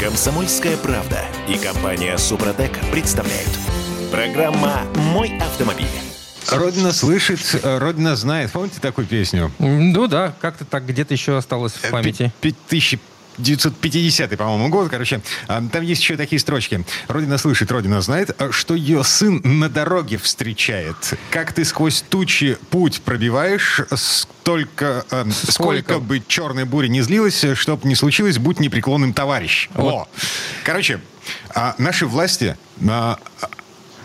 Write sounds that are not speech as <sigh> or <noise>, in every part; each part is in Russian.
Комсомольская правда и компания Супротек представляют. Программа «Мой автомобиль». Родина слышит, э, Родина знает. Помните такую песню? Ну да, как-то так где-то еще осталось в памяти. Пи- пи- 1950 по-моему, год, короче. А, Там есть еще такие строчки. Родина слышит, Родина знает, а, что ее сын на дороге встречает. Как ты сквозь тучи путь пробиваешь, столько, э, сколько, Сколько? бы черной бури не злилась, чтоб не случилось, будь непреклонным товарищ. Вот. Во. Короче, наши власти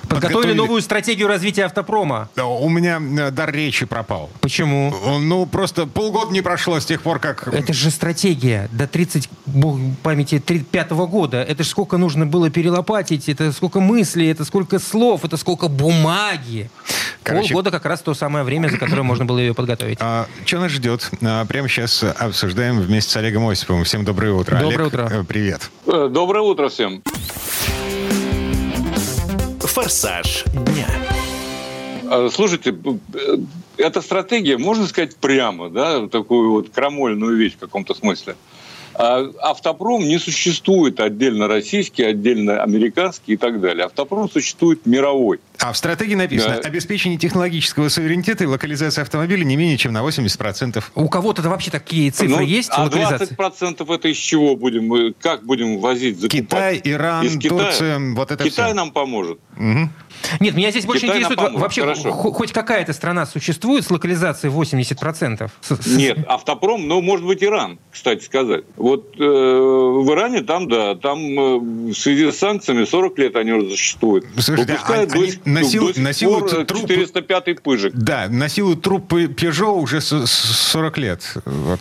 Подготовили новую стратегию развития автопрома. да, у меня э, дар речи пропал. Почему? Ну, просто полгода не прошло с тех пор, как... Это же стратегия до 30, бог памяти, 35 года. Это же сколько нужно было перелопатить, это сколько мыслей, это сколько слов, это сколько бумаги. Короче- Полгода как раз то самое время, за которое можно было ее подготовить. А, что нас ждет? А, прямо сейчас обсуждаем вместе с Олегом Осиповым. Всем доброе утро. Доброе Олег, утро. э, Привет. Э, Доброе утро всем. «Форсаж дня». Э, Слушайте, эта стратегия, можно сказать прямо, да, такую вот крамольную вещь в каком-то смысле. А Автопром не существует отдельно российский, отдельно американский и так далее. Автопром существует мировой. А в стратегии написано Да. обеспечение технологического суверенитета и локализация автомобиля не менее чем на 80%. У кого-то вообще такие цифры Ну, есть а локализации? 20% это из чего будем, мы- как будем возить, закупать? Китай, Иран, Из Китая. Турция, вот это Китай все. нам поможет. Нет, меня здесь больше Китай интересует вообще, хорошо. хо- хоть какая-то страна существует с локализацией 80%? С- с- Нет, автопром, ну, может быть, Иран, кстати сказать. Вот э, в Иране там, да, там э, в связи с санкциями 40 лет они уже существуют. Слушайте, Выпускают а они до, сих- насилу- до насилуют пор, э, трупы- 405 пыжик. Да, насилуют трупы Peugeot уже с- с 40 лет. Вот.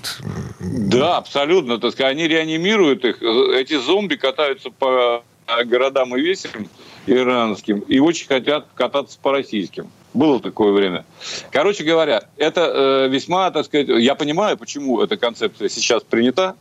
Да, абсолютно. Так сказать, они реанимируют их. Эти зомби катаются по э, городам и весям иранским и очень хотят кататься по российским. Было такое время. Короче говоря, это э, весьма, так сказать, я понимаю, почему эта концепция сейчас принята,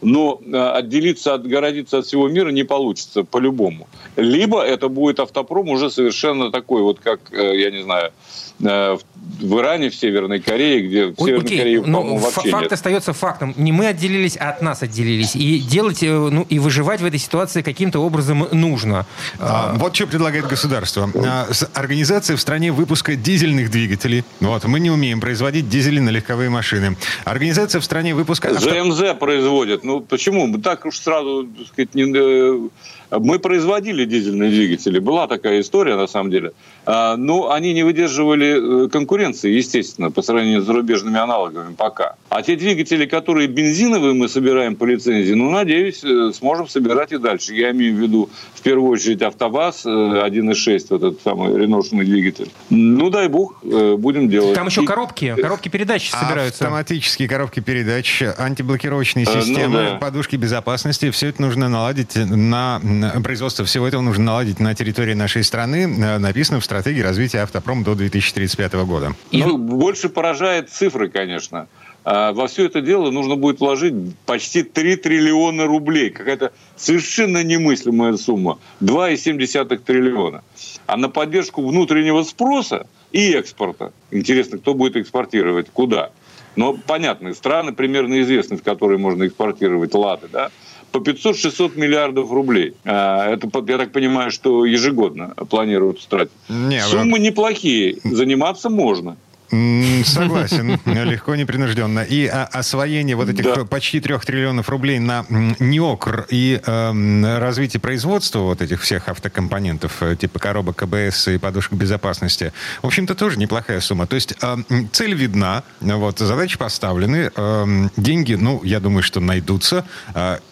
но э, отделиться, отгородиться от всего мира не получится по-любому. Либо это будет автопром уже совершенно такой, вот как, э, я не знаю, в в Иране, в Северной Корее, где в Ой, Северной Окей, Корее, но вообще факт нет. остается фактом. Не мы отделились, а от нас отделились. И делать, э, ну, и выживать в этой ситуации каким-то образом нужно. А, вот что предлагает государство. А, с- Организация в стране выпуска дизельных двигателей. Вот, мы не умеем производить дизели на легковые машины. Организация в стране выпуска... авто- ЗМЗ производит. Ну почему? Мы Так уж сразу, так сказать, не... э, Мы производили дизельные двигатели. Была такая история, на самом деле. А, Но они не выдерживали э, конкуренции, естественно, по сравнению с зарубежными аналогами пока. А те двигатели, которые бензиновые мы собираем по лицензии, ну, надеюсь, э, сможем собирать и дальше. Я имею в виду, в первую очередь, АвтоВАЗ э, 1.6, вот этот самый реношный двигатель. Ну, дай бог, э, будем делать. Там еще И- коробки, коробки передач собираются. Автоматические коробки передач, антиблокировочные Э, ну системы, да. подушки безопасности. Все это нужно наладить на на- производство всего этого нужно наладить на территории нашей страны. Э, Написано в стратегии развития автопром до 2035 года. И- Ну, больше поражает цифры, конечно. А Во все это дело нужно будет вложить почти 3 триллиона рублей. Какая-то совершенно немыслимая сумма. 2,7 триллиона. А на поддержку внутреннего спроса и экспорта. Интересно, кто будет экспортировать, куда? Но понятно, страны примерно известны, в которые можно экспортировать лады, да? По 500-600 миллиардов рублей. А, Это, я так понимаю, что ежегодно планируют тратить. Не, Суммы неплохие, заниматься можно. Согласен, <laughs> легко, непринужденно. И а, освоение вот этих Да. почти трех триллионов рублей на НИОКР и эм, развитие производства вот этих всех автокомпонентов, э, типа коробок КБС и подушек безопасности, в общем-то, тоже неплохая сумма. То есть эм, цель видна, вот, задачи поставлены, эм, деньги, ну, я думаю, что найдутся.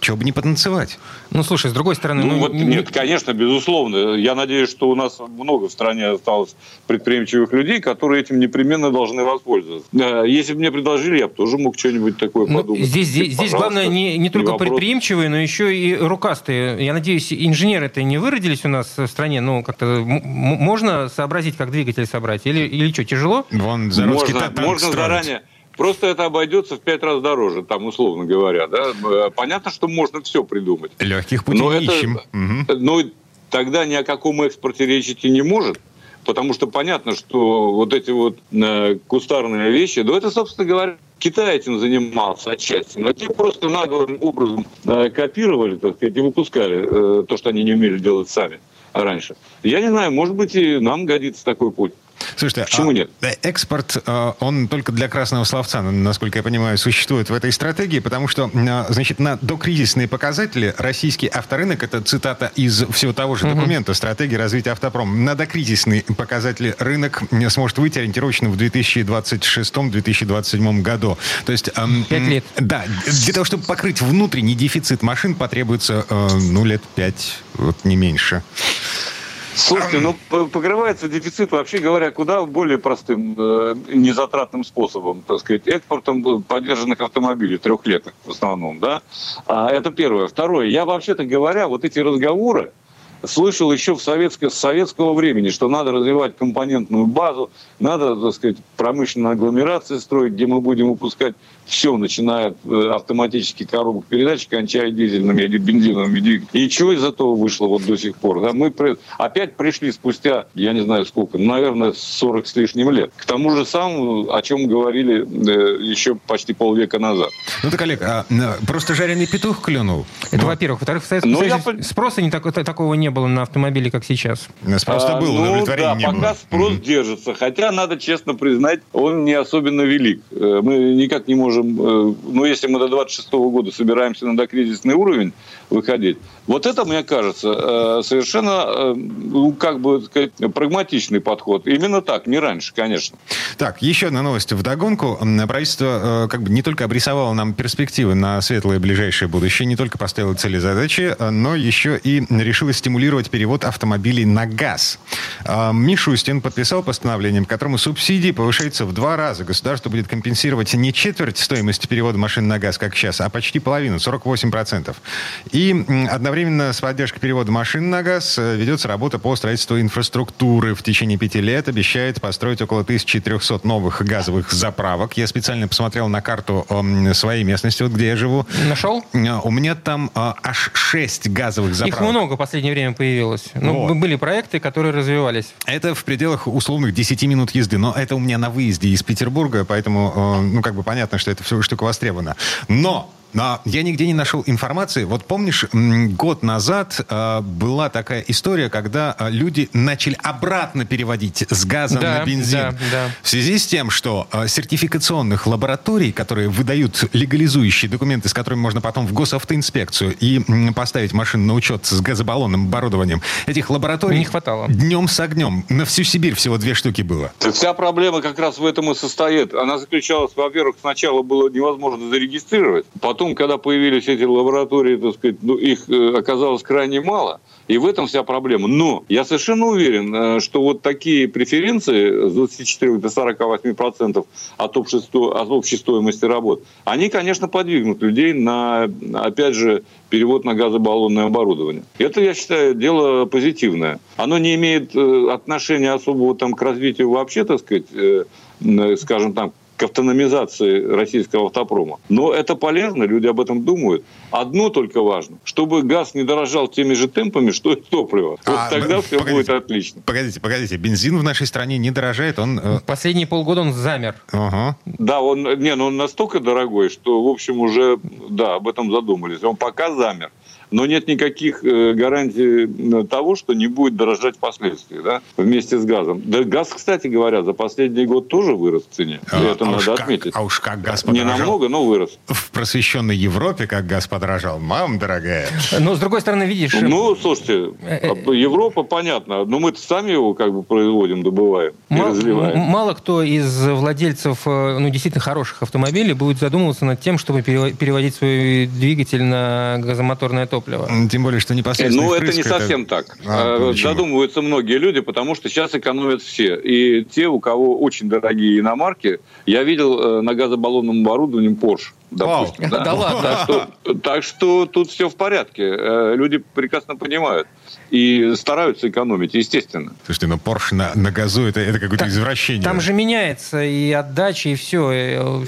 Чего бы не потанцевать? Ну, слушай, с другой стороны... Ну, ну, вот, не- нет, конечно, безусловно. Я надеюсь, что у нас много в стране осталось предприимчивых людей, которые этим непременно должны воспользоваться. Э, Если бы мне предложили, я бы тоже мог что-нибудь такое Ну, подумать. здесь, здесь, здесь главное не, не только вопрос. предприимчивые, но еще и рукастые. Я надеюсь, инженеры-то не выродились у нас в стране. Ну, как-то можно сообразить, как двигатель собрать? Или, или что, тяжело? Вон, Заруцкий Можно, можно заранее. Просто это обойдется в пять раз дороже, там, условно говоря. Да? Э, Понятно, что можно все придумать. Легких путей Но не это- ищем. Мгм. Но тогда ни о каком экспорте речь идти не может, потому что понятно, что вот эти вот э, кустарные вещи, да это, собственно говоря, Китай этим занимался отчасти, но те просто наглым образом э, копировали, так сказать, и выпускали э, то, что они не умели делать сами раньше. Я не знаю, может быть, и нам годится такой путь. Слушайте, Почему а нет? Экспорт, э, он только для красного словца, насколько я понимаю, существует в этой стратегии, потому что, э, значит, на докризисные показатели российский авторынок, это цитата из всего того же документа «Стратегии развития автопрома», на докризисные показатели рынок сможет выйти ориентировочно в 2026-2027 году. То есть... Эм, пять лет. Да, для того, чтобы покрыть внутренний дефицит машин, потребуется, э, ну, лет пять, вот не меньше. Слушайте, ну покрывается дефицит, вообще говоря, куда более простым, э, незатратным способом, так сказать, экспортом поддержанных автомобилей, трехлеток в основном, да. А это первое. Второе, я вообще-то говоря, вот эти разговоры, слышал еще в советское, советского времени, что надо развивать компонентную базу, надо, так сказать, промышленные агломерации строить, где мы будем выпускать все, начиная от э, автоматических коробок передач, кончая дизельными или бензиновыми двигателями. И чего из этого вышло вот до сих пор? Да? Мы при... опять пришли спустя, я не знаю сколько, наверное, 40 с лишним лет. К тому же самому, о чем говорили э, еще почти полвека назад. Ну так, Олег, а, просто жареный петух клюнул? Это ну. во-первых. Во-вторых, в Советском ну, Союзе я... спроса не так, такого не было на автомобили, как сейчас. Спрос-то а, был, ну, да, не пока было. спрос mm-hmm. держится. Хотя, надо честно признать, он не особенно велик. Э, мы никак не можем можем, э, ну, если мы до 26 года собираемся на докризисный уровень выходить, вот это, мне кажется, э, совершенно, э, ну, как бы сказать, прагматичный подход. Именно так, не раньше, конечно. Так, еще одна новость в догонку. Правительство как бы не только обрисовало нам перспективы на светлое ближайшее будущее, не только поставило цели задачи, но еще и решило стимулировать перевод автомобилей на газ. Мишустин подписал постановлением, которому субсидии повышаются в два раза. Государство будет компенсировать не четверть стоимости перевода машин на газ, как сейчас, а почти половину, 48%. И одновременно с поддержкой перевода машин на газ э, ведется работа по строительству инфраструктуры. В течение пяти лет обещает построить около 1300 новых газовых заправок. Я специально посмотрел на карту своей местности, вот где я живу. Нашел? Э, у меня там э, аж 6 газовых заправок. Их много в последнее время появилось. Ну, вот. были проекты, которые развивались. Это в пределах условных 10 минут езды. Но это у меня на выезде из Петербурга, поэтому, ну, как бы понятно, что это все штука востребована. Но но я нигде не нашел информации. Вот помнишь, год назад э, была такая история, когда э, люди начали обратно переводить с газа да, на бензин. Да, да. В связи с тем, что э, сертификационных лабораторий, которые выдают легализующие документы, с которыми можно потом в госавтоинспекцию и м, поставить машину на учет с газобаллонным оборудованием, этих лабораторий не хватало. Днем с огнем. На всю Сибирь всего две штуки было. Вся проблема как раз в этом и состоит. Она заключалась, во-первых, сначала было невозможно зарегистрировать, потом потом, когда появились эти лаборатории, так сказать, ну, их э, оказалось крайне мало. И в этом вся проблема. Но я совершенно уверен, э, что вот такие преференции с 24 до 48 процентов от от общей стоимости работ, они, конечно, подвигнут людей на, опять же, перевод на газобаллонное оборудование. Это, я считаю, дело позитивное. Оно не имеет э, отношения особого там, к развитию вообще, так сказать, скажем так, к автономизации российского автопрома. Но это полезно, люди об этом думают. Одно только важно, чтобы газ не дорожал теми же темпами, что и топливо. А, вот тогда все будет отлично. Погодите, погодите, бензин в нашей стране не дорожает, он... Э... Последние полгода он замер. Ага. Да, он, не, ну он настолько дорогой, что, в общем, уже, да, об этом задумались. Он пока замер но нет никаких э, гарантий того, что не будет дорожать впоследствии, да, вместе с газом. Да газ, кстати говоря, за последний год тоже вырос в цене. А, это а надо отметить. а уж как газ подорожал. Не намного, но вырос. В просвещенной Европе как газ подорожал. Мам, дорогая. Но, с другой стороны, видишь... Ну, слушайте, э, э, Европа, понятно, но мы сами его как бы производим, добываем мало, разливаем. Мало кто из владельцев, ну, действительно хороших автомобилей будет задумываться над тем, чтобы переводить свой двигатель на газомоторное топливо топлива. Тем более, что непосредственно Ну, это не совсем это... так. А, э, Задумываются многие люди, потому что сейчас экономят все. И те, у кого очень дорогие иномарки, я видел э, на газобаллонном оборудовании Porsche допустим. Да? Да ладно. Так что, так что тут все в порядке. Э, люди прекрасно понимают и стараются экономить, естественно. Слушайте, но Porsche на, на газу это, это какое-то извращение. Там же меняется и отдача, и все.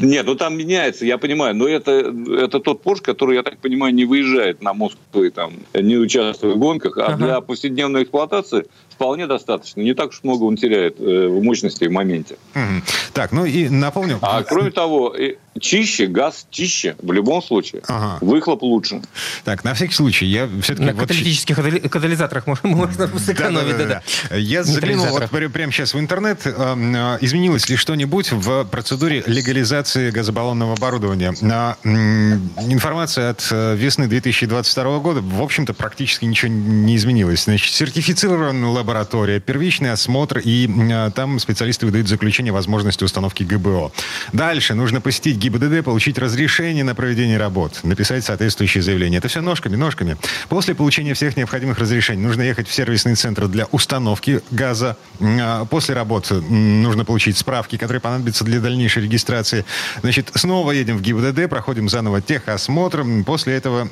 Нет, ну там меняется, я понимаю, но это, это тот Porsche, который, я так понимаю, не выезжает на Москву и там не участвует в гонках, а ага. для повседневной эксплуатации вполне достаточно. Не так уж много он теряет э, в мощности в моменте. Угу. Так, ну и напомню... А кроме того, чище, газ чище в любом случае. Ага. Выхлоп лучше. Так, на всякий случай, я все-таки... На вот... каталитических катализаторах можно, сэкономить. Да, да, да, Я заглянул вот прямо сейчас в интернет. Эм, э, изменилось ли что-нибудь в процедуре легализации газобаллонного оборудования? Информация от э, весны 2022 года, в общем-то, практически ничего не изменилось. Значит, сертифицированная лаборатория, первичный осмотр, и э, там специалисты выдают заключение о возможности установки ГБО. Дальше нужно посетить ГИБДД, получить разрешение на проведение работ, написать соответствующее заявление. Это все ножками, ножками. После получения всех необходимых разрешений нужно ехать в сервисный центр для установки газа. А, после работ нужно получить справки, которые понадобятся для дальнейшей регистрации. Значит, снова едем в ГИБДД, проходим заново техосмотр. После этого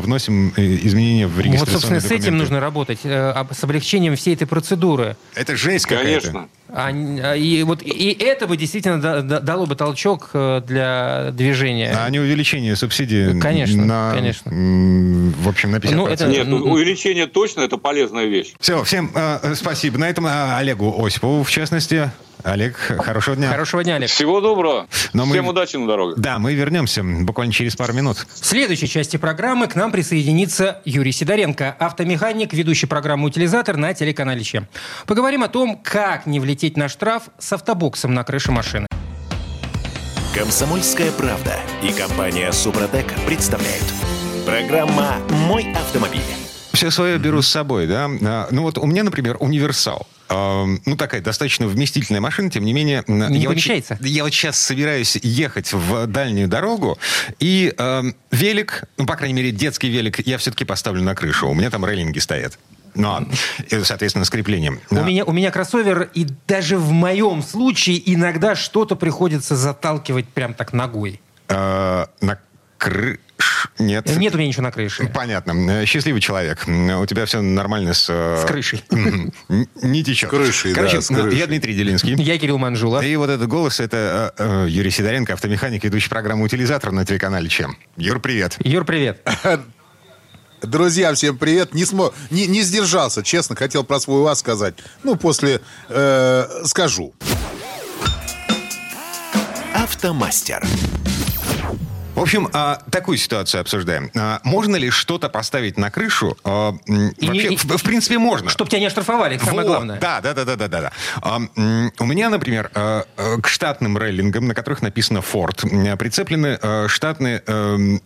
вносим э, изменения в регистрационные Вот, собственно, документы. с этим нужно работать, э, с облегчением всей этой процедуры. Это жесть какая-то. Конечно. А, и вот и это бы действительно дало бы толчок э, для движения. А не увеличение субсидий? Конечно, на, конечно. В общем, на 50%. Ну, это... Нет, увеличение точно это полезная вещь. Все, всем э, спасибо. На этом э, Олегу Осипову, в частности. Олег, хорошего дня. Хорошего дня, Олег. Всего доброго. Но Всем мы... удачи на дорогах. Да, мы вернемся буквально через пару минут. В следующей части программы к нам присоединится Юрий Сидоренко, автомеханик, ведущий программу «Утилизатор» на телеканале Че. Поговорим о том, как не влететь на штраф с автобоксом на крыше машины. Комсомольская правда и компания «Супротек» представляют. Программа «Мой автомобиль». Все свое беру с собой, да. А, ну вот у меня, например, универсал ну, такая достаточно вместительная машина, тем не менее... Не я помещается. Вот, я вот сейчас собираюсь ехать в дальнюю дорогу, и э, велик, ну, по крайней мере, детский велик, я все-таки поставлю на крышу. У меня там рейлинги стоят. Ну, соответственно, с креплением. У, меня, у меня кроссовер, и даже в моем случае иногда что-то приходится заталкивать прям так ногой. Э, на крыше нет. Нет у меня ничего на крыше. Понятно. Счастливый человек. У тебя все нормально с... Э, с крышей. <laughs> Не течет. С крышей, Короче, да, с крышей. я Дмитрий Делинский. Я Кирилл Манжула. И вот этот голос, это э, э, Юрий Сидоренко, автомеханик, ведущий программу «Утилизатор» на телеканале «Чем». Юр, привет. Юр, привет. <laughs> Друзья, всем привет. Не, смо... не, не сдержался, честно, хотел про свой УАЗ сказать. Ну, после э, скажу. Автомастер. В общем, а, такую ситуацию обсуждаем. А, можно ли что-то поставить на крышу? А, и вообще, не, в, в принципе, можно. Чтобы тебя не оштрафовали, это самое главное. Да, да, да, да, да, да. У меня, например, к штатным рейлингам, на которых написано Ford, прицеплены штатные,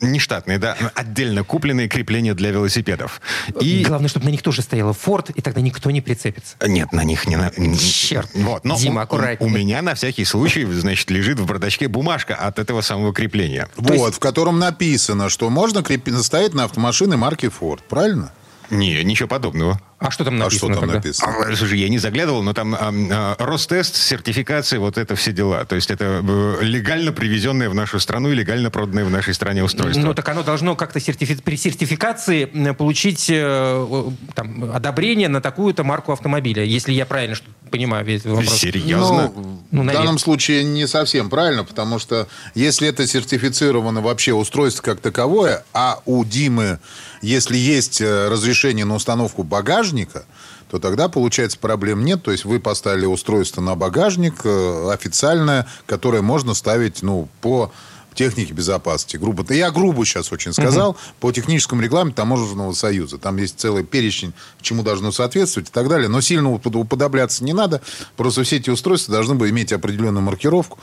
не штатные, да, отдельно купленные крепления для велосипедов. И... Главное, чтобы на них тоже стояло Ford, и тогда никто не прицепится. Нет, на них не... На... Черт. Вот. Но Дима, аккуратнее. У, у меня на всякий случай, значит, лежит в бардачке бумажка от этого самого крепления. Вот вот, в котором написано, что можно крепить, ставить на автомашины марки Ford, правильно? Не, ничего подобного. А что там написано? А что там тогда? написано? А, слушай, я не заглядывал, но там а, а, Ростест, сертификация, вот это все дела. То есть это э, легально привезенное в нашу страну и легально проданное в нашей стране устройство. Ну так оно должно как-то сертифи- при сертификации получить э, там, одобрение на такую-то марку автомобиля, если я правильно что понимаю весь вопрос. Серьезно? Ну, ну, в данном случае не совсем правильно, потому что если это сертифицировано вообще устройство как таковое, а у Димы, если есть э, разрешение на установку багажника, багажника, то тогда, получается, проблем нет. То есть вы поставили устройство на багажник э, официальное, которое можно ставить ну, по техники безопасности. Грубо. Я грубо сейчас очень сказал. Угу. По техническому регламенту Таможенного союза. Там есть целый перечень, чему должно соответствовать и так далее. Но сильно уподобляться не надо. Просто все эти устройства должны бы иметь определенную маркировку.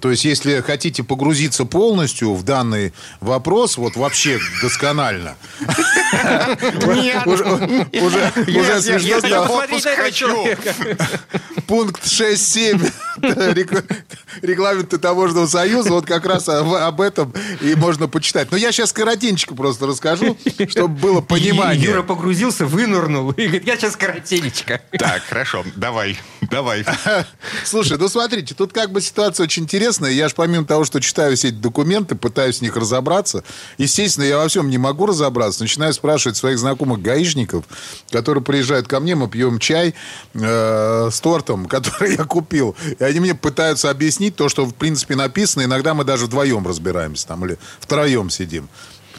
То есть, если хотите погрузиться полностью в данный вопрос, вот вообще досконально. Уже смешно стало. Пункт 6.7 регламента Таможенного союза, вот как раз об этом и можно почитать. Но я сейчас коротенечко просто расскажу, чтобы было понимание. Юра погрузился, вынырнул и говорит, я сейчас коротенечко. Так, хорошо, давай, давай. Слушай, ну смотрите, тут как бы ситуация очень интересная. Я же помимо того, что читаю все эти документы, пытаюсь в них разобраться, естественно, я во всем не могу разобраться. Начинаю спрашивать своих знакомых гаишников, которые приезжают ко мне, мы пьем чай э, с тортом, <laughs> который я купил. И они мне пытаются объяснить то, что в принципе написано. Иногда мы даже вдвоем разбираемся там или втроем сидим.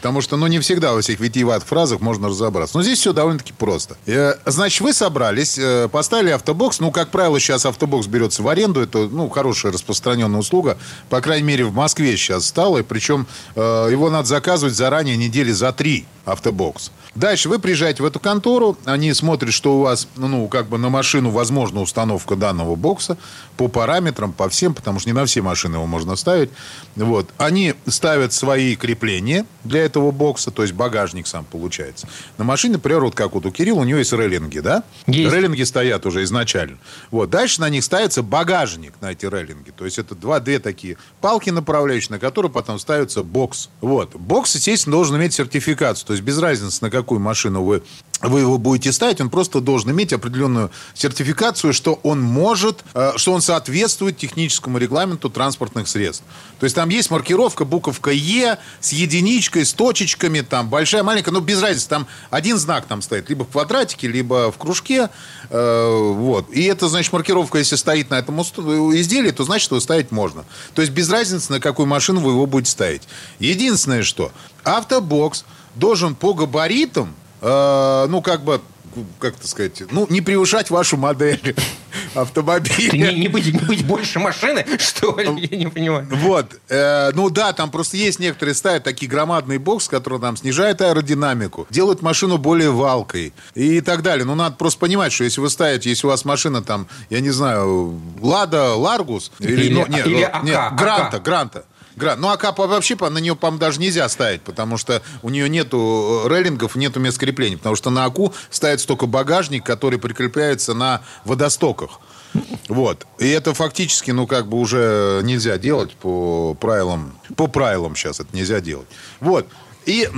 Потому что, ну, не всегда во всех витиеватых фразах можно разобраться. Но здесь все довольно-таки просто. Э, значит, вы собрались, э, поставили автобокс. Ну, как правило, сейчас автобокс берется в аренду. Это, ну, хорошая распространенная услуга. По крайней мере, в Москве сейчас стало. И причем э, его надо заказывать заранее недели за три автобокс. Дальше вы приезжаете в эту контору, они смотрят, что у вас, ну, как бы на машину возможна установка данного бокса по параметрам, по всем, потому что не на все машины его можно ставить. Вот. Они ставят свои крепления для этого бокса, то есть багажник сам получается. На машине, например, вот как вот у Кирилла, у него есть рейлинги, да? Есть. Рейлинги стоят уже изначально. Вот. Дальше на них ставится багажник на эти рейлинги. То есть это два, две такие палки направляющие, на которые потом ставится бокс. Вот. Бокс, естественно, должен иметь сертификацию. То есть без разницы, на какую машину вы вы его будете ставить, он просто должен иметь определенную сертификацию, что он может, э, что он соответствует техническому регламенту транспортных средств. То есть там есть маркировка, буковка Е с единичкой, с точечками, там большая, маленькая, но без разницы, там один знак там стоит, либо в квадратике, либо в кружке, э, вот. И это, значит, маркировка, если стоит на этом изделии, то значит, его ставить можно. То есть без разницы, на какую машину вы его будете ставить. Единственное, что автобокс должен по габаритам, э, ну, как бы, как это сказать, ну, не превышать вашу модель <laughs> автомобиля. Ты не, не, быть, не быть больше машины, <laughs> что ли? Я не понимаю. Вот. Э, ну да, там просто есть некоторые ставят такие громадные боксы, которые там снижают аэродинамику, делают машину более валкой и так далее. Ну, надо просто понимать, что если вы ставите, если у вас машина там, я не знаю, Лада Ларгус или, Или- ну, нет, или ну, АК, нет, АК. Гранта, Грант. Ну, АК по- вообще на нее, по даже нельзя ставить, потому что у нее нету э, рейлингов, нету мест крепления. Потому что на АКУ ставится только багажник, который прикрепляется на водостоках. Вот. И это фактически, ну, как бы уже нельзя делать по правилам. По правилам сейчас это нельзя делать. Вот. И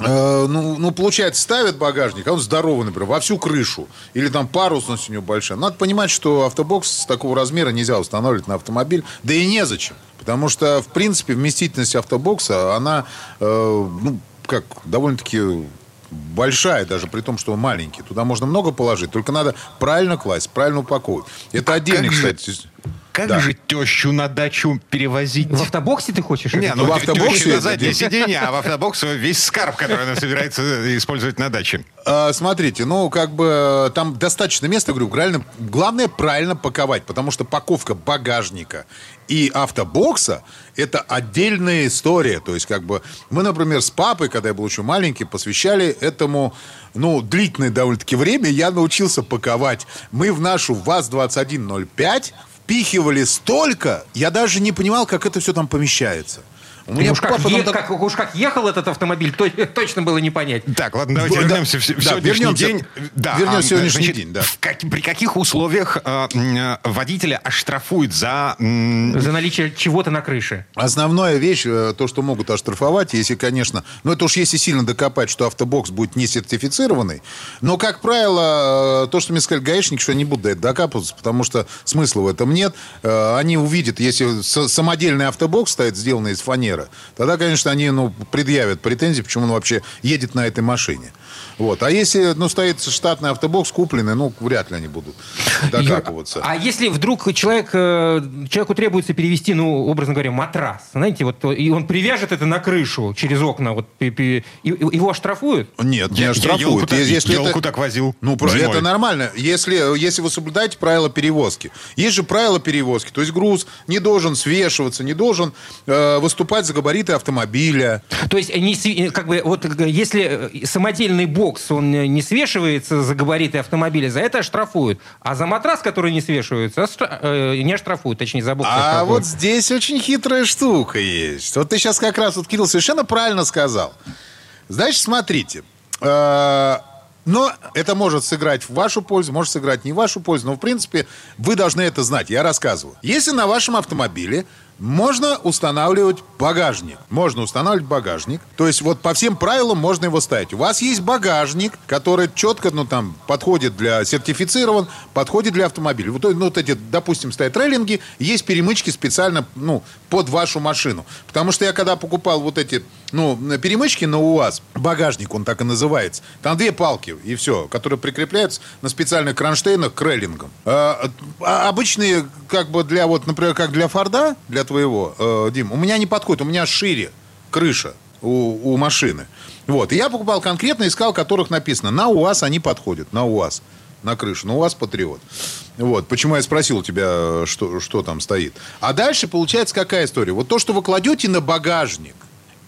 э, ну, ну, получается, ставят багажник, а он здоровый, например, во всю крышу. Или там парусность у него большая. Надо понимать, что автобокс такого размера нельзя устанавливать на автомобиль. Да и незачем. Потому что, в принципе, вместительность автобокса, она, э, ну, как, довольно-таки большая, даже при том, что он маленький. Туда можно много положить, только надо правильно класть, правильно упаковывать. Это отдельный, как же- кстати. Как Да. же тещу на дачу перевозить? В автобоксе ты хочешь? Не, ну в автобоксе автобоксе на заднее сиденье, а в автобокс весь скарб, который она собирается использовать на даче. А, смотрите, ну, как бы там достаточно места, говорю, правильно, главное правильно паковать, потому что паковка багажника и автобокса – это отдельная история. То есть, как бы, мы, например, с папой, когда я был еще маленький, посвящали этому, ну, длительное довольно-таки время, я научился паковать. Мы в нашу ВАЗ-2105 впихивали столько, я даже не понимал, как это все там помещается. У И уж как, папа е- так- как- уж как ехал этот автомобиль, то, <laughs> точно было не понять. Так, ладно, давайте Да, вернемся в, да, сегодняшний вернемся. день. Вернемся в сегодняшний день, да. в как- при каких условиях э, э, водителя оштрафуют за... м, За наличие чего-то на крыше. Основная вещь, э, то, что могут оштрафовать, если, конечно... Ну, это уж если сильно докопать, что автобокс будет не сертифицированный. Но, как правило, э, то, что мне сказали гаишники, что они будут до этого докапываться, потому что смысла в этом нет. Э, Они увидят, если с- самодельный автобокс стоит, сделанный из фанеры, тогда, конечно, они ну, предъявят претензии, почему он вообще едет на этой машине. Вот. А если ну, стоит штатный автобокс купленный, ну, вряд ли они будут докапываться. А если вдруг человек, э, человеку требуется перевести, ну, образно говоря, матрас, знаете, вот, и он привяжет это на крышу через окна, вот, и- и- его оштрафуют? Нет, не Я- я оштрафуют. елку так- Если елку это- так возил Ну, зимой. это нормально. Если, если вы соблюдаете правила перевозки. Есть же правила перевозки. То есть груз не должен свешиваться, не должен э, выступать за габариты автомобиля. То есть, не сви- как бы, вот, э, если э, самодельный бокс, он э, не свешивается за габариты автомобиля, за это оштрафуют. А за матрас, который не свешивается, э, не оштрафуют, точнее, за бокс А оштрафуют. вот здесь очень хитрая штука есть. Вот ты сейчас как раз, вот Кирилл совершенно правильно сказал. Значит, смотрите. Э, Но это может сыграть в вашу пользу, может сыграть не в вашу пользу. Но, в принципе, вы должны это знать. Я рассказываю. Если на вашем автомобиле Можно устанавливать багажник. Можно устанавливать багажник. То есть вот по всем правилам можно его ставить. У вас есть багажник, который четко, ну там, подходит для сертифицирован, подходит для автомобиля. Вот, ну, вот эти, допустим, стоят рейлинги, есть перемычки специально, ну, под вашу машину. Потому что я когда покупал вот эти, ну, перемычки на УАЗ, багажник, он так и называется, там две палки, и все, которые прикрепляются на специальных кронштейнах к рейлингам. А, а, обычные, как бы для, вот, например, как для Форда, для твоего, э, Дим, у меня не подходит, у меня шире крыша у, у машины. Вот. И я покупал конкретно, искал, которых написано, на УАЗ они подходят, на УАЗ, на крышу, на УАЗ Патриот. Вот. Почему я спросил у тебя, что, что там стоит. А дальше получается какая история? Вот то, что вы кладете на багажник,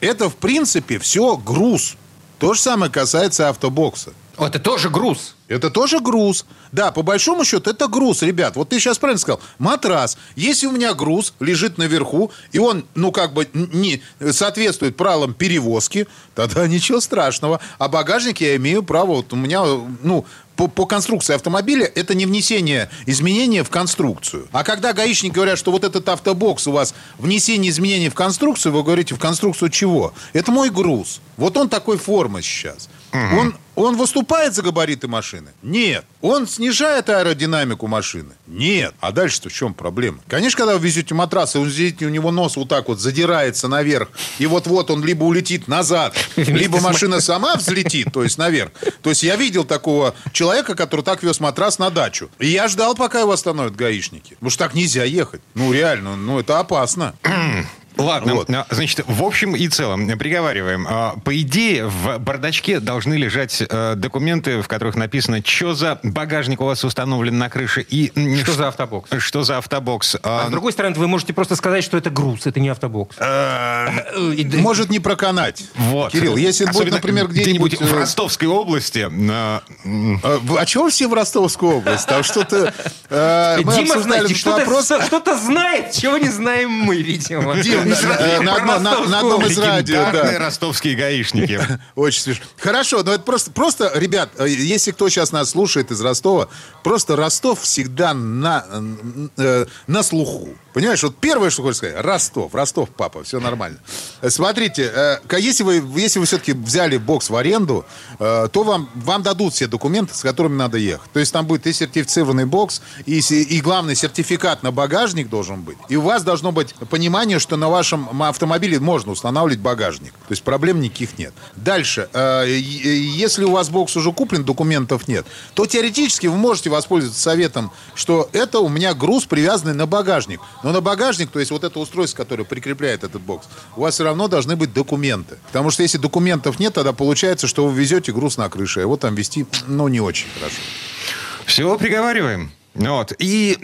это, в принципе, все груз. То же самое касается автобокса. Это тоже груз. Это тоже груз. Да, по большому счету, это груз, ребят. Вот ты сейчас правильно сказал. Матрас. Если у меня груз лежит наверху, и он, ну, как бы не соответствует правилам перевозки, тогда <laughs> ничего страшного. А багажник я имею право. Вот у меня, ну, по, по конструкции автомобиля это не внесение изменения в конструкцию. А когда гаишники говорят, что вот этот автобокс у вас внесение изменений в конструкцию, вы говорите, в конструкцию чего? Это мой груз. Вот он такой формы сейчас. Угу. Он, он выступает за габариты машины? Нет. Он снижает аэродинамику машины? Нет. А дальше-то в чем проблема? Конечно, когда вы везете матрас, и вы видите, у него нос вот так вот задирается наверх, и вот-вот он либо улетит назад, либо машина сама взлетит, то есть наверх. То есть я видел такого человека, который так вез матрас на дачу. И я ждал, пока его остановят гаишники. Потому что так нельзя ехать. Ну, реально, ну, это опасно. <clears throat> Ладно, вот. А, значит, в общем и целом, приговариваем. А, по идее, в бардачке должны лежать э, документы, в которых написано, что за багажник у вас установлен на крыше и... Что за автобокс. Что за автобокс. А, а с другой стороны, вы можете просто сказать, что это груз, это не автобокс. Э, может не проканать. Вот. Кирилл, если будет, например, где-нибудь... в Ростовской области... А чего все в Ростовскую область? Там что-то... Дима, знаете, что-то знает, чего не знаем мы, видимо. Дима, на одном из радио. Да. ростовские гаишники. <laughs> Очень смешно. Хорошо, но это просто, просто, ребят, э, если кто сейчас нас слушает из Ростова, просто Ростов всегда на, э, на слуху. Понимаешь, вот первое, что хочешь сказать, Ростов, Ростов, папа, все нормально. Э, смотрите, если вы, если вы все-таки взяли бокс в аренду, то вам, вам дадут все документы, с которыми надо ехать. То есть там будет и сертифицированный бокс, и, и главный сертификат на багажник должен быть. И у вас должно быть понимание, что на вашем автомобиле можно устанавливать багажник. То есть проблем никаких нет. Дальше. Э, если у вас бокс уже куплен, документов нет, то теоретически вы можете воспользоваться советом, что это у меня груз, привязанный на багажник. Но на багажник, то есть вот это устройство, которое прикрепляет этот бокс, у вас все равно должны быть документы. Потому что если документов нет, тогда получается, что вы везете груз на крыше. А его там вести, ну, не очень хорошо. Всего приговариваем. Вот. И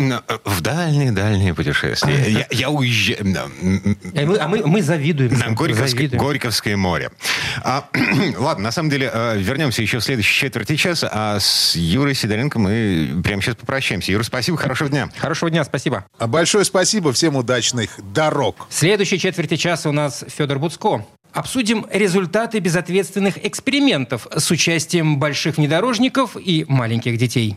в дальние-дальние путешествия. <laughs> Я, я уезжаю... А мы, а мы, мы завидуем. На Горьковское, завидуем. Горьковское море. А, <clears throat> ладно, на самом деле, э, вернемся еще в следующей четверти часа, а с Юрой Сидоренко мы прямо сейчас попрощаемся. Юра, спасибо, хорошего дня. Хорошего дня, спасибо. А большое спасибо, всем удачных дорог. В следующей четверти часа у нас Федор Буцко. Обсудим результаты безответственных экспериментов с участием больших внедорожников и маленьких детей.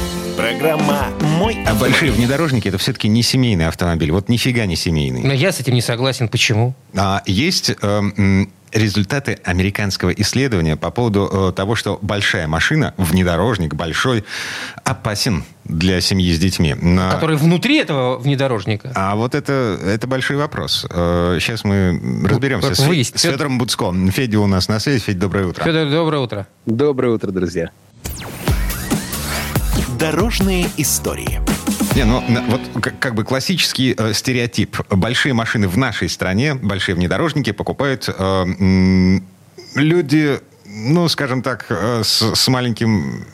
Программа «Мой автомобиль». А большие внедорожники – это все-таки не семейный автомобиль. Вот нифига не семейный. Но я с этим не согласен. Почему? А, есть э, результаты американского исследования по поводу э, того, что большая машина, внедорожник большой, опасен для семьи с детьми. Но... Который внутри этого внедорожника? А вот это, это большой вопрос. Э, сейчас мы разберемся с, с Федором Буцко. Федя у нас на связи. Федя, доброе утро. Федор, доброе утро. Доброе утро, друзья. Дорожные истории. Не, ну вот как, как бы классический э, стереотип. Большие машины в нашей стране, большие внедорожники покупают э, люди, ну, скажем так, э, с, с маленьким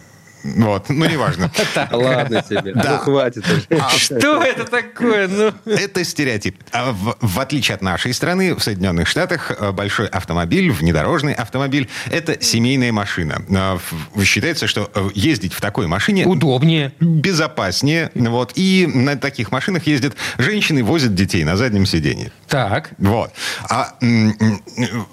вот, ну неважно. <laughs> Ладно тебе, ну хватит а <laughs> Что это такое? Ну? Это стереотип. А в отличие от нашей страны, в Соединенных Штатах э, большой автомобиль, внедорожный автомобиль, это семейная машина. А, считается, что э, ездить в такой машине... Удобнее. Безопаснее. Вот. И на таких машинах ездят женщины, возят детей на заднем сиденье. Так. Вот. А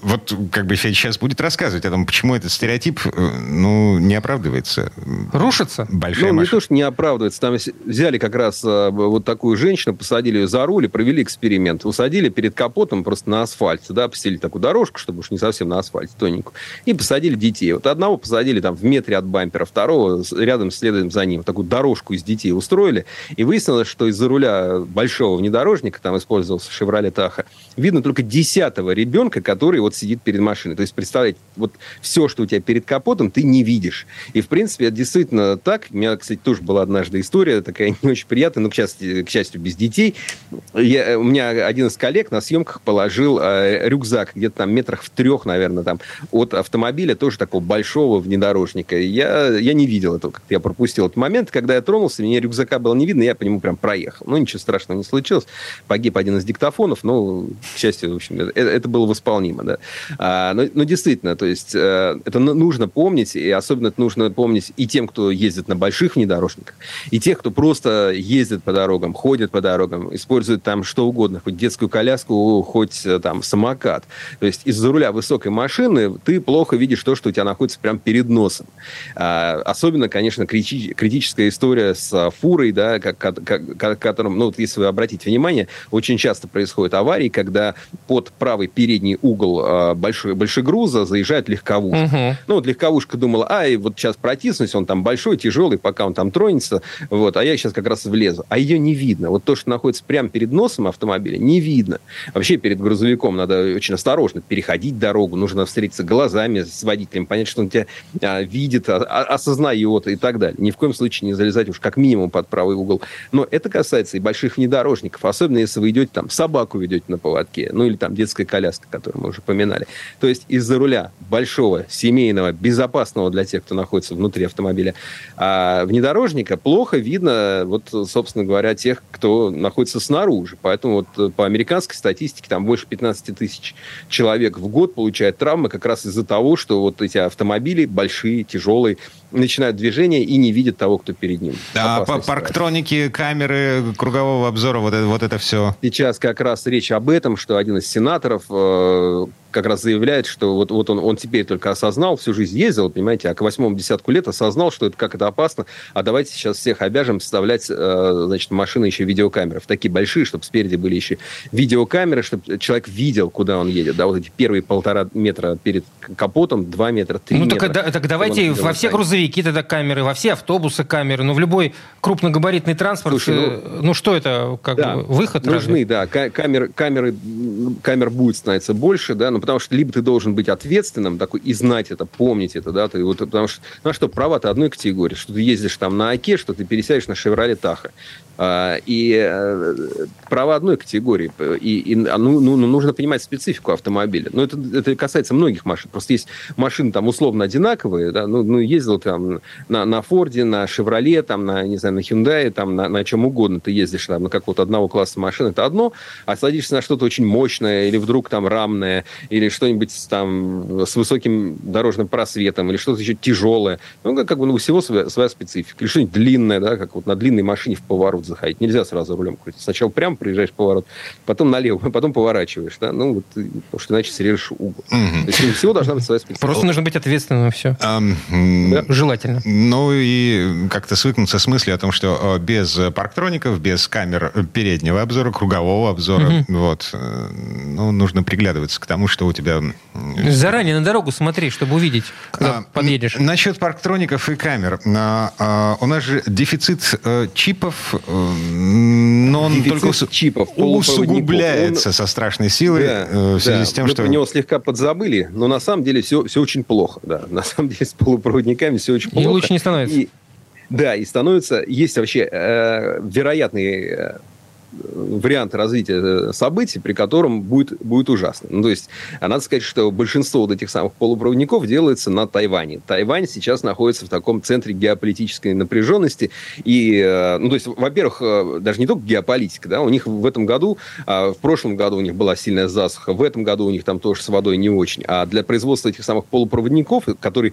вот как бы Федя сейчас будет рассказывать о том, почему этот стереотип, э, ну, не оправдывается. Рушится? Большая ну, машина. не то, что не оправдывается. Там взяли как раз э, вот такую женщину, посадили ее за руль и провели эксперимент. Усадили перед капотом просто на асфальте, да, посадили такую дорожку, чтобы уж не совсем на асфальте, тоненькую, и посадили детей. Вот одного посадили там в метре от бампера, второго рядом следуем за ним. Такую дорожку из детей устроили. И выяснилось, что из-за руля большого внедорожника, там использовался Chevrolet Tahoe, видно только десятого ребенка, который вот сидит перед машиной. То есть, представляете, вот все, что у тебя перед капотом, ты не видишь. И, в принципе, это действительно так. У меня, кстати, тоже была однажды история такая не очень приятная, но, к счастью, к счастью без детей. Я, у меня один из коллег на съемках положил э, рюкзак где-то там метрах в трех, наверное, там от автомобиля, тоже такого большого внедорожника. Я, я не видел этого, я пропустил этот момент. Когда я тронулся, мне рюкзака было не видно, я по нему прям проехал. Ну, ничего страшного не случилось. Погиб один из диктофонов, но, к счастью, в общем, это, это было восполнимо, да. А, но, но действительно, то есть э, это нужно помнить, и особенно это нужно помнить и тем, кто ездит на больших внедорожниках, и тех, кто просто ездит по дорогам, ходит по дорогам, использует там что угодно, хоть детскую коляску, хоть э, там самокат. То есть из-за руля высокой машины ты плохо видишь то, что у тебя находится прямо перед носом. А, особенно, конечно, крити- критическая история с фурой, да, как, как, как, которым, ну, вот если вы обратите внимание, очень часто происходят аварии, когда под правый передний угол э, большой, большегруза заезжает легковушка. Угу. Ну, вот легковушка думала, ай, вот сейчас протиснусь, он там большой, тяжелый, пока он там тронется, вот, а я сейчас как раз влезу. А ее не видно. Вот то, что находится прямо перед носом автомобиля, не видно. Вообще перед грузовиком надо очень осторожно переходить дорогу, нужно встретиться глазами с водителем, понять, что он тебя а, видит, а, осознает и так далее. Ни в коем случае не залезать уж как минимум под правый угол. Но это касается и больших внедорожников, особенно если вы идете там, собаку ведете на поводке, ну или там детская коляска, которую мы уже поминали. То есть из-за руля большого, семейного, безопасного для тех, кто находится внутри автомобиля, а внедорожника плохо видно, вот, собственно говоря, тех, кто находится снаружи. Поэтому вот э, по американской статистике там больше 15 тысяч человек в год получают травмы как раз из-за того, что вот эти автомобили большие, тяжелые, начинают движение и не видят того, кто перед ним. А парктроники, камеры кругового обзора, вот это, вот это все? Сейчас как раз речь об этом, что один из сенаторов э, как раз заявляет, что вот, вот он, он теперь только осознал, всю жизнь ездил, понимаете, а к восьмому десятку лет осознал, что это как это опасно, а давайте сейчас всех обяжем вставлять, э, значит, машины еще видеокамеры, в такие большие, чтобы спереди были еще видеокамеры, чтобы человек видел, куда он едет, да, вот эти первые полтора метра перед капотом, два метра, три ну, метра. Ну, так, так давайте во все грузовики тогда камеры, во все автобусы камеры, ну, в любой крупногабаритный транспорт, Слушай, ну, э, ну, что это, как да, бы, выход Нужны, разве? да, камеры, камеры, камер будет становиться больше, да, но потому что либо ты должен быть ответственным такой и знать это, помнить это, да, ты вот, потому что, ну, а что, права-то одной категории, что ты ездишь там на ОКе, что ты пересядешь на Chevrolet Tahoe. А, и э, права одной категории. И, и ну, ну, нужно понимать специфику автомобиля. Но это, это касается многих машин. Просто есть машины там условно одинаковые. Да? Ну, ну, ездил там на, на Форде, на Шевроле, там, на, не знаю, на Hyundai, там, на, на чем угодно. Ты ездишь там, на какого-то одного класса машин, это одно. А садишься на что-то очень мощное или вдруг там рамное, или что-нибудь там с высоким дорожным просветом, или что-то еще тяжелое. Ну, как, как бы ну, у всего своя, своя специфика. Или что-нибудь длинное, да, как вот на длинной машине в поворот заходить. Нельзя сразу рулем крутить. Сначала прямо приезжаешь в поворот, потом налево, <laughs> потом поворачиваешь. Да? Ну, вот, потому что иначе срежешь угол. Угу. То есть у всего должна быть своя специфика. Просто нужно быть ответственным, все. Um, да? Желательно. Ну и как-то свыкнуться с мыслью о том, что без парктроников, без камер переднего обзора, кругового обзора, угу. вот, э, ну, нужно приглядываться к тому, что у тебя... Заранее на дорогу смотри, чтобы увидеть, когда а, подъедешь. Насчет парктроников и камер. А, а, у нас же дефицит а, чипов но он Дефицит только чипов, усугубляется он... со страшной силой да, в связи да. с тем, Мы что... про него слегка подзабыли, но на самом деле все, все очень плохо. Да. На самом деле с полупроводниками все очень плохо. И лучше не становится. И, да, и становится... Есть вообще э, вероятные вариант развития э, событий, при котором будет, будет ужасно. Ну, то есть, а надо сказать, что большинство вот этих самых полупроводников делается на Тайване. Тайвань сейчас находится в таком центре геополитической напряженности. И, э, ну, то есть, во-первых, э, даже не только геополитика, да, у них в этом году, а, в прошлом году у них была сильная засуха, в этом году у них там тоже с водой не очень. А для производства этих самых полупроводников, которые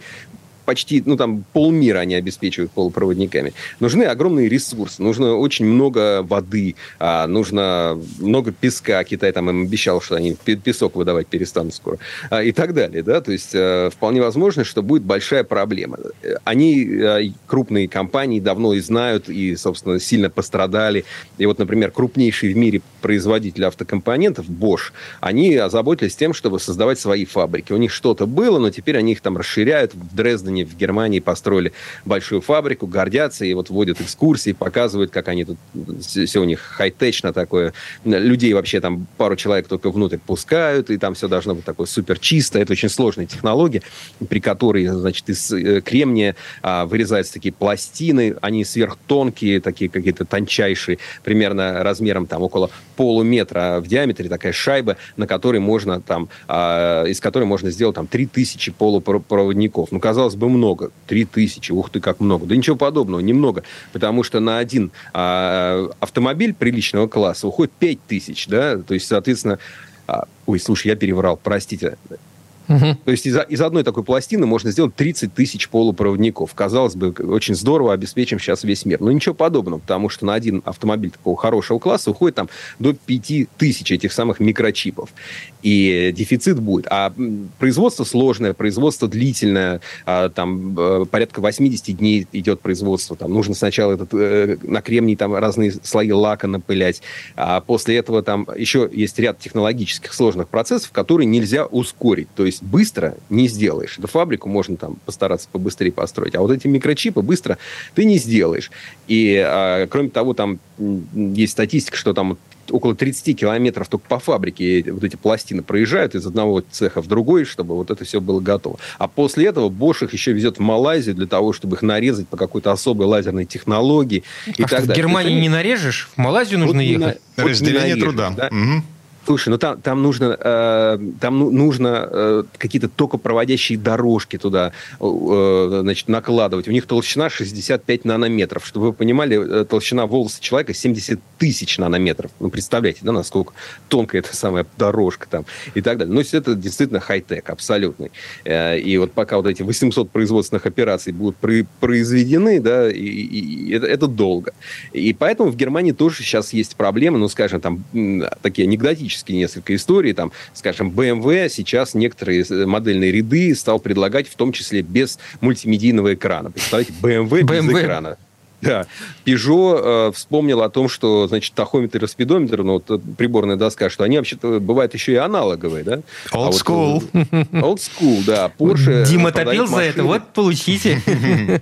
почти, ну, там, полмира они обеспечивают полупроводниками. Нужны огромные ресурсы, нужно очень много воды, а, нужно много песка. Китай там им обещал, что они песок выдавать перестанут скоро. А, и так далее, да, то есть а, вполне возможно, что будет большая проблема. Они, а, крупные компании, давно и знают, и, собственно, сильно пострадали. И вот, например, крупнейший в мире производитель автокомпонентов, Bosch, они озаботились тем, чтобы создавать свои фабрики. У них что-то было, но теперь они их там расширяют в Дрездене Лондоне, в Германии построили большую фабрику, гордятся и вот вводят экскурсии, показывают, как они тут, все у них хай-течно такое. Людей вообще там пару человек только внутрь пускают, и там все должно быть такое супер чисто. Это очень сложная технология, при которой, значит, из э, кремния а, вырезаются такие пластины, они сверхтонкие, такие какие-то тончайшие, примерно размером там около полуметра в диаметре, такая шайба, на которой можно там, а, из которой можно сделать там 3000 полупроводников. Ну, казалось бы, бы много. Три тысячи, ух ты, как много. Да ничего подобного, немного. Потому что на один а, автомобиль приличного класса уходит пять тысяч, да, то есть, соответственно... А, ой, слушай, я переврал, простите. Угу. То есть из, из одной такой пластины можно сделать 30 тысяч полупроводников. Казалось бы, очень здорово обеспечим сейчас весь мир. Но ничего подобного, потому что на один автомобиль такого хорошего класса уходит там до 5 тысяч этих самых микрочипов. И дефицит будет. А производство сложное, производство длительное, а, там э, порядка 80 дней идет производство. Там нужно сначала этот, э, на кремний там разные слои лака напылять, а после этого там еще есть ряд технологических сложных процессов, которые нельзя ускорить. То есть быстро не сделаешь. Эту фабрику можно там постараться побыстрее построить, а вот эти микрочипы быстро ты не сделаешь. И а, кроме того, там есть статистика, что там около 30 километров только по фабрике вот эти пластины проезжают из одного цеха в другой, чтобы вот это все было готово. А после этого Bosch их еще везет в Малайзию для того, чтобы их нарезать по какой-то особой лазерной технологии. И а так что, далее. в Германии не нарежешь? В Малайзию нужно вот ехать? На, Разделение вот труда. Да? Угу. Слушай, ну там, там нужно, э, там ну, нужно э, какие-то токопроводящие дорожки туда э, значит, накладывать. У них толщина 65 нанометров. Чтобы вы понимали, э, толщина волоса человека 70 тысяч нанометров. Ну, представляете, да, насколько тонкая эта самая дорожка там и так далее. Ну, это действительно хай-тек абсолютный. Э, и вот пока вот эти 800 производственных операций будут при, произведены, да, и, и это, это долго. И поэтому в Германии тоже сейчас есть проблемы, ну, скажем, там такие анекдотические исторические несколько историй. Там, скажем, BMW сейчас некоторые э, модельные ряды стал предлагать, в том числе без мультимедийного экрана. Представляете, BMW, BMW. без экрана. Да. Peugeot э, вспомнил о том, что, значит, тахометр и спидометр, ну, вот э, приборная доска, что они вообще-то бывают еще и аналоговые, да? Old а school. Вот, old school, да. Porsche Дима топил за это, вот получите. <laughs>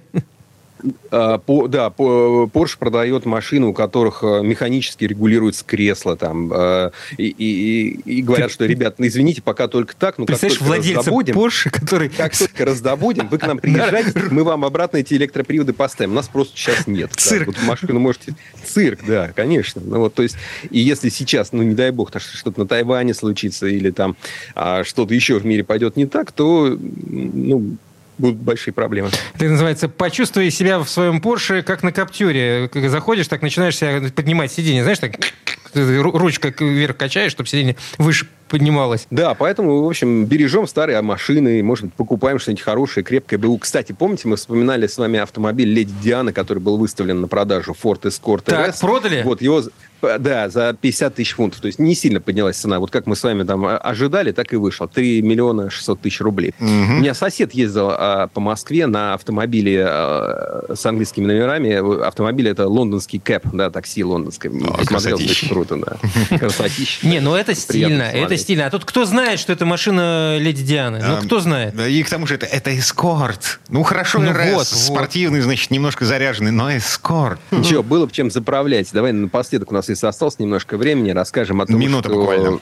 А, по, да, по, Porsche продает машины, у которых э, механически регулируется кресло там, э, и, и, и говорят, Ты... что, ребят, ну, извините, пока только так, ну как только раздобудем, Porsche, который... как только раздобудем, вы к нам <laughs> приезжайте, мы вам обратно эти электроприводы поставим. Нас просто сейчас нет. Цирк. Да, вот машину можете... Цирк, да, конечно. Ну, вот, то есть, и если сейчас, ну, не дай бог, что-то на Тайване случится или там а, что-то еще в мире пойдет не так, то, ну, будут большие проблемы. Это называется «почувствуй себя в своем Порше, как на Каптюре». Заходишь, так начинаешь себя поднимать сиденье, знаешь, так ручка вверх качаешь, чтобы сиденье выше поднималось. Да, поэтому, в общем, бережем старые машины, может быть, покупаем что-нибудь хорошее, крепкое БУ. Кстати, помните, мы вспоминали с вами автомобиль Леди Диана, который был выставлен на продажу Ford Escort так, RS. продали? Вот, его да, за 50 тысяч фунтов. То есть не сильно поднялась цена. Вот как мы с вами там ожидали, так и вышло. 3 миллиона 600 тысяч рублей. Угу. У меня сосед ездил а, по Москве на автомобиле а, с английскими номерами. Автомобиль это лондонский кэп, да, такси лондонское. О, Смотрел, очень круто, да. <laughs> Красотища. Не, ну это стильно, это стильно. А тут кто знает, что это машина Леди Дианы? Ну, кто знает? И к тому же это, это эскорт. Ну, хорошо, ну, РС, вот, спортивный, значит, немножко заряженный, но эскорт. Ничего, было бы чем заправлять. Давай напоследок у нас если осталось немножко времени, расскажем о том, Минута что... буквально.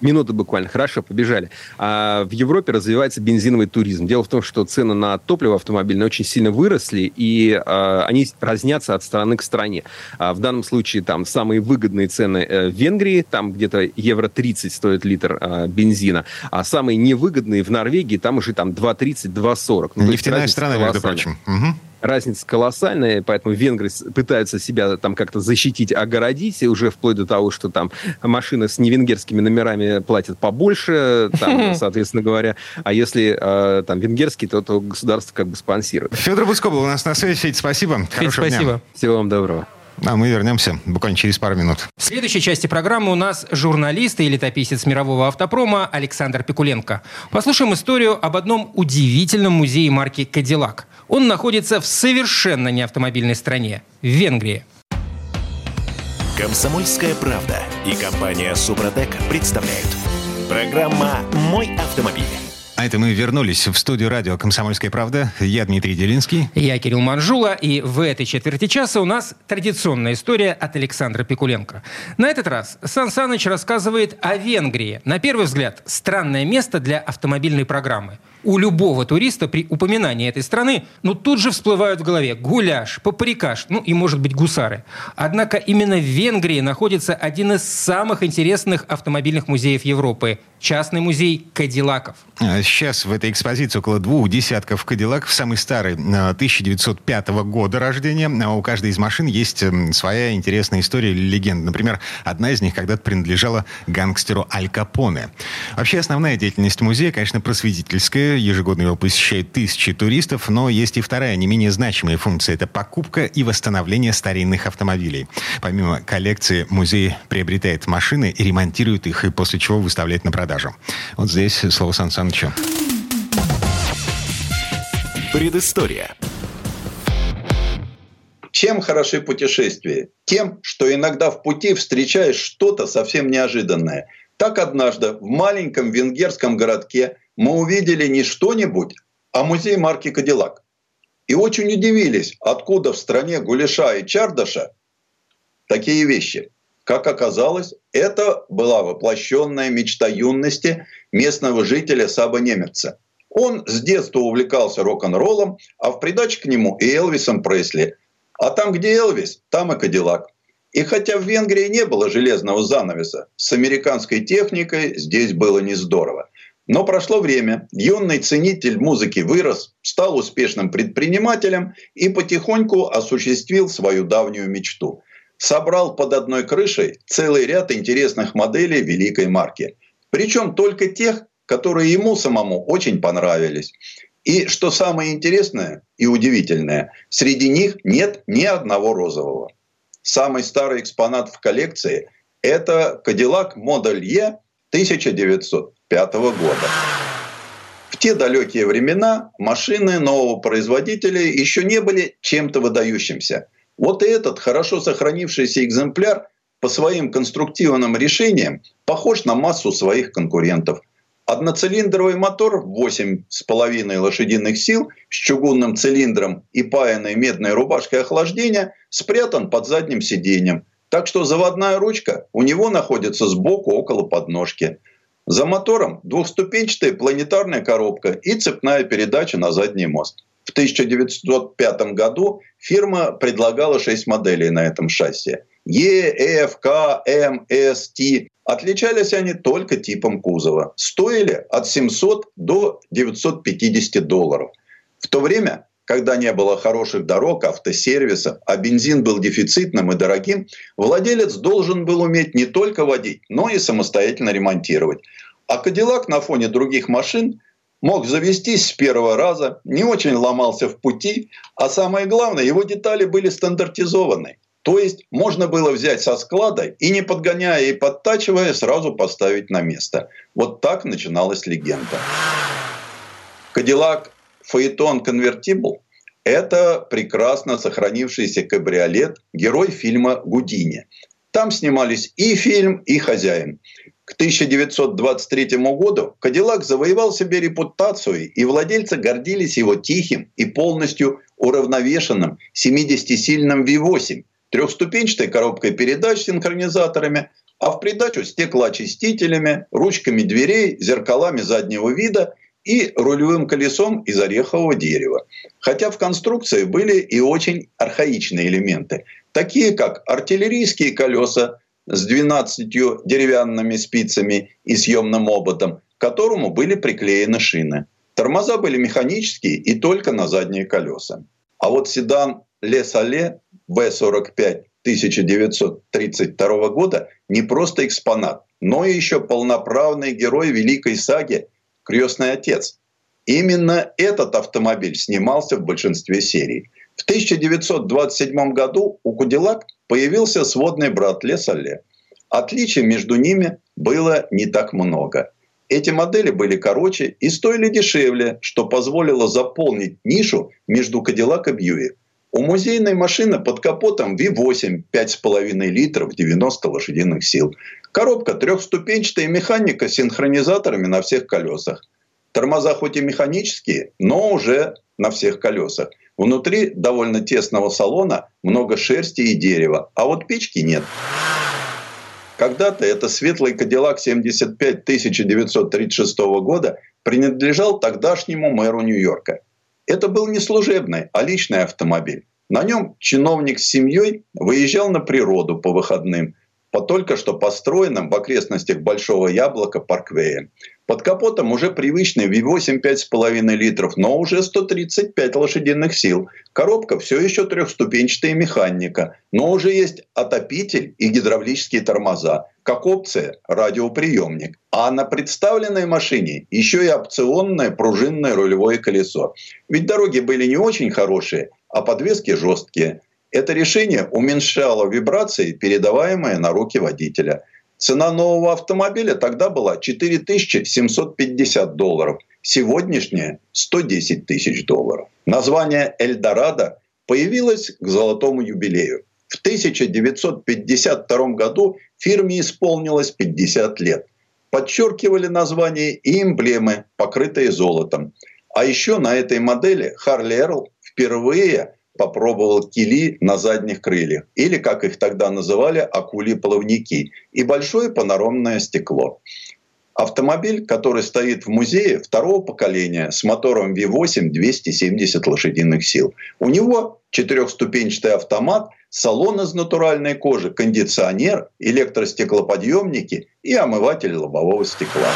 Минута буквально. Хорошо, побежали. А в Европе развивается бензиновый туризм. Дело в том, что цены на топливо автомобильное очень сильно выросли, и а, они разнятся от страны к стране. А в данном случае там самые выгодные цены э, в Венгрии, там где-то евро 30 стоит литр а, бензина, а самые невыгодные в Норвегии, там уже там 2,30, 2,40. Ну, Нефтяная страна, между прочим. Угу. Разница колоссальная, поэтому венгры пытаются себя там как-то защитить, огородить, и уже вплоть до того, что там машины с невенгерскими номерами платят побольше, там, соответственно говоря, а если э, там венгерский, то, то государство как бы спонсирует. Федор Бускобл у нас на связи. Федь, спасибо. Федь, спасибо. Дня. Всего вам доброго. А мы вернемся буквально через пару минут. В следующей части программы у нас журналист и летописец мирового автопрома Александр Пикуленко. Послушаем историю об одном удивительном музее марки «Кадиллак». Он находится в совершенно неавтомобильной стране – в Венгрии. Комсомольская правда и компания «Супротек» представляют. Программа «Мой автомобиль». А это мы вернулись в студию радио «Комсомольская правда». Я Дмитрий Делинский. Я Кирилл Манжула. И в этой четверти часа у нас традиционная история от Александра Пикуленко. На этот раз Сан Саныч рассказывает о Венгрии. На первый взгляд, странное место для автомобильной программы у любого туриста при упоминании этой страны, ну, тут же всплывают в голове гуляш, паприкаш, ну и, может быть, гусары. Однако именно в Венгрии находится один из самых интересных автомобильных музеев Европы – частный музей Кадиллаков. А сейчас в этой экспозиции около двух десятков Кадиллаков. Самый старый 1905 года рождения. А у каждой из машин есть своя интересная история или легенда. Например, одна из них когда-то принадлежала гангстеру Аль Капоне. Вообще основная деятельность музея, конечно, просветительская Ежегодно его посещают тысячи туристов, но есть и вторая, не менее значимая функция. Это покупка и восстановление старинных автомобилей. Помимо коллекции, музей приобретает машины и ремонтирует их, и после чего выставляет на продажу. Вот здесь слово Сан Санычу. Предыстория. Чем хороши путешествия? Тем, что иногда в пути встречаешь что-то совсем неожиданное. Так однажды в маленьком венгерском городке мы увидели не что-нибудь, а музей марки «Кадиллак». И очень удивились, откуда в стране гуляша и чардаша такие вещи. Как оказалось, это была воплощенная мечта юности местного жителя Саба Немерца. Он с детства увлекался рок-н-роллом, а в придачу к нему и Элвисом Пресли. А там, где Элвис, там и Кадиллак. И хотя в Венгрии не было железного занавеса, с американской техникой здесь было не здорово. Но прошло время, юный ценитель музыки вырос, стал успешным предпринимателем и потихоньку осуществил свою давнюю мечту. Собрал под одной крышей целый ряд интересных моделей великой марки. Причем только тех, которые ему самому очень понравились. И что самое интересное и удивительное, среди них нет ни одного розового. Самый старый экспонат в коллекции – это Cadillac Model E 1900 1995 года. В те далекие времена машины нового производителя еще не были чем-то выдающимся. Вот и этот хорошо сохранившийся экземпляр по своим конструктивным решениям похож на массу своих конкурентов. Одноцилиндровый мотор 8,5 лошадиных сил с чугунным цилиндром и паянной медной рубашкой охлаждения спрятан под задним сиденьем. Так что заводная ручка у него находится сбоку около подножки. За мотором двухступенчатая планетарная коробка и цепная передача на задний мост. В 1905 году фирма предлагала 6 моделей на этом шасси. Е, F, К, М, С, Т. Отличались они только типом кузова. Стоили от 700 до 950 долларов. В то время когда не было хороших дорог, автосервисов, а бензин был дефицитным и дорогим, владелец должен был уметь не только водить, но и самостоятельно ремонтировать. А Кадиллак на фоне других машин мог завестись с первого раза, не очень ломался в пути, а самое главное, его детали были стандартизованы. То есть можно было взять со склада и не подгоняя и подтачивая, сразу поставить на место. Вот так начиналась легенда. Кадиллак Фаэтон Конвертибл – это прекрасно сохранившийся кабриолет, герой фильма «Гудини». Там снимались и фильм, и хозяин. К 1923 году Кадиллак завоевал себе репутацию, и владельцы гордились его тихим и полностью уравновешенным 70-сильным V8, трехступенчатой коробкой передач с синхронизаторами, а в придачу стеклоочистителями, ручками дверей, зеркалами заднего вида и рулевым колесом из орехового дерева. Хотя в конструкции были и очень архаичные элементы, такие как артиллерийские колеса с 12 деревянными спицами и съемным ободом, к которому были приклеены шины. Тормоза были механические и только на задние колеса. А вот седан Ле-Сале В-45 1932 года не просто экспонат, но и еще полноправный герой великой саги «Крестный отец». Именно этот автомобиль снимался в большинстве серий. В 1927 году у Кудилак появился сводный брат Лесале. Отличий между ними было не так много. Эти модели были короче и стоили дешевле, что позволило заполнить нишу между Кадиллак и Бьюик. У музейной машины под капотом V8 5,5 литров 90 лошадиных сил. Коробка трехступенчатая механика с синхронизаторами на всех колесах. Тормоза хоть и механические, но уже на всех колесах. Внутри довольно тесного салона много шерсти и дерева, а вот печки нет. Когда-то это светлый Кадиллак 75 1936 года принадлежал тогдашнему мэру Нью-Йорка. Это был не служебный, а личный автомобиль. На нем чиновник с семьей выезжал на природу по выходным по только что построенным в окрестностях Большого Яблока парквея. Под капотом уже привычный V8 5,5 литров, но уже 135 лошадиных сил. Коробка все еще трехступенчатая механика, но уже есть отопитель и гидравлические тормоза. Как опция – радиоприемник. А на представленной машине еще и опционное пружинное рулевое колесо. Ведь дороги были не очень хорошие, а подвески жесткие. Это решение уменьшало вибрации, передаваемые на руки водителя – Цена нового автомобиля тогда была 4750 долларов. Сегодняшняя 110 тысяч долларов. Название «Эльдорадо» появилось к золотому юбилею. В 1952 году фирме исполнилось 50 лет. Подчеркивали название и эмблемы, покрытые золотом. А еще на этой модели Харли Эрл впервые попробовал кили на задних крыльях, или, как их тогда называли, акули-плавники, и большое панорамное стекло. Автомобиль, который стоит в музее второго поколения с мотором V8 270 лошадиных сил. У него четырехступенчатый автомат, салон из натуральной кожи, кондиционер, электростеклоподъемники и омыватель лобового стекла.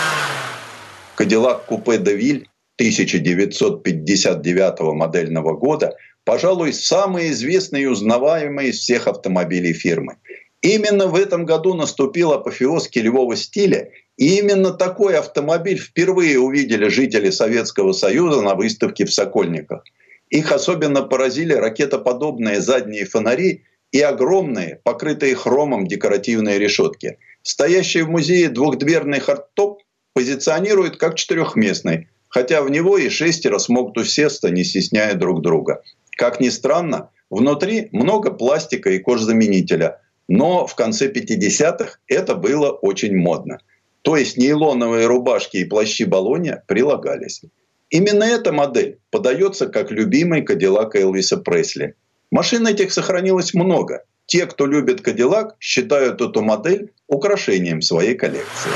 Кадиллак Купе Девиль 1959 модельного года пожалуй, самый известный и узнаваемый из всех автомобилей фирмы. Именно в этом году наступил апофеоз килевого стиля, и именно такой автомобиль впервые увидели жители Советского Союза на выставке в Сокольниках. Их особенно поразили ракетоподобные задние фонари и огромные, покрытые хромом декоративные решетки. Стоящий в музее двухдверный хардтоп позиционирует как четырехместный, хотя в него и шестеро смогут усесться, не стесняя друг друга. Как ни странно, внутри много пластика и кожзаменителя, но в конце 50-х это было очень модно. То есть нейлоновые рубашки и плащи Болония прилагались. Именно эта модель подается как любимый Кадиллак Элвиса Пресли. Машин этих сохранилось много. Те, кто любит Кадиллак, считают эту модель украшением своей коллекции.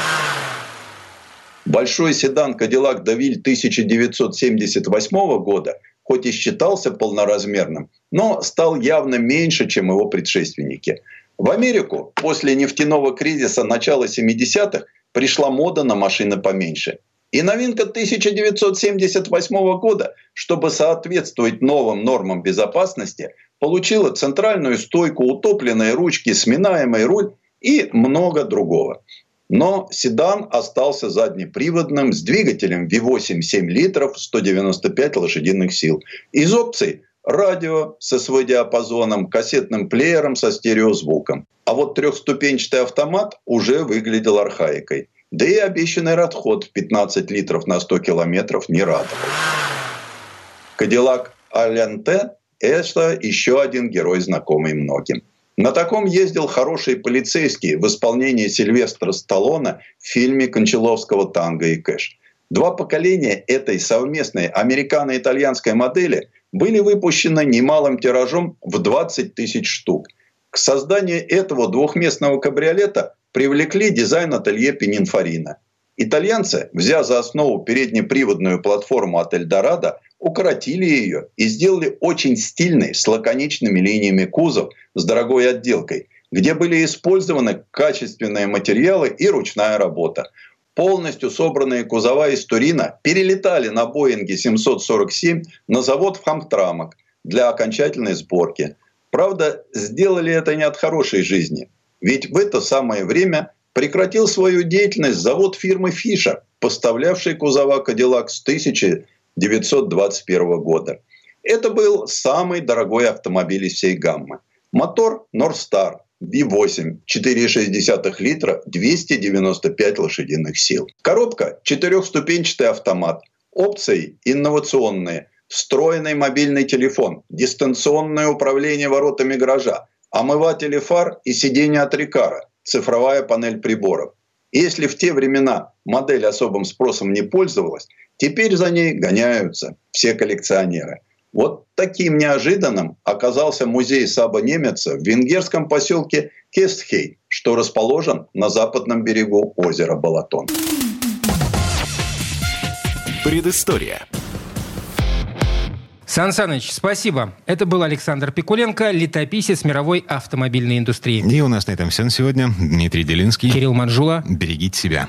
Большой седан Кадиллак Давиль 1978 года хоть и считался полноразмерным, но стал явно меньше, чем его предшественники. В Америку после нефтяного кризиса начала 70-х пришла мода на машины поменьше. И новинка 1978 года, чтобы соответствовать новым нормам безопасности, получила центральную стойку, утопленные ручки, сминаемый руль и много другого. Но седан остался заднеприводным с двигателем V8 7 литров 195 лошадиных сил. Из опций радио со свой диапазоном, кассетным плеером со стереозвуком. А вот трехступенчатый автомат уже выглядел архаикой. Да и обещанный расход в 15 литров на 100 километров не радовал. Кадиллак Аленте – это еще один герой, знакомый многим. На таком ездил хороший полицейский в исполнении Сильвестра Сталлоне в фильме Кончаловского «Танго и кэш». Два поколения этой совместной американо-итальянской модели были выпущены немалым тиражом в 20 тысяч штук. К созданию этого двухместного кабриолета привлекли дизайн ателье Пининфорина. Итальянцы, взяв за основу переднеприводную платформу от Эльдорадо, укоротили ее и сделали очень стильный с лаконичными линиями кузов с дорогой отделкой, где были использованы качественные материалы и ручная работа. Полностью собранные кузова из Турина перелетали на Боинге 747 на завод в Хамтрамак, для окончательной сборки. Правда, сделали это не от хорошей жизни. Ведь в это самое время прекратил свою деятельность завод фирмы «Фишер», поставлявший кузова «Кадиллак» с 1921 года. Это был самый дорогой автомобиль из всей гаммы. Мотор «Норстар» V8 4,6 литра, 295 лошадиных сил. Коробка – четырехступенчатый автомат. Опции инновационные. Встроенный мобильный телефон, дистанционное управление воротами гаража, омыватели фар и сиденье от Рикара, цифровая панель приборов. Если в те времена модель особым спросом не пользовалась, теперь за ней гоняются все коллекционеры. Вот таким неожиданным оказался музей Саба Немеца в венгерском поселке Кестхей, что расположен на западном берегу озера Балатон. Предыстория. Сан Саныч, спасибо. Это был Александр Пикуленко, летописец мировой автомобильной индустрии. И у нас на этом все на сегодня. Дмитрий Делинский. Кирилл Манжула. Берегите себя.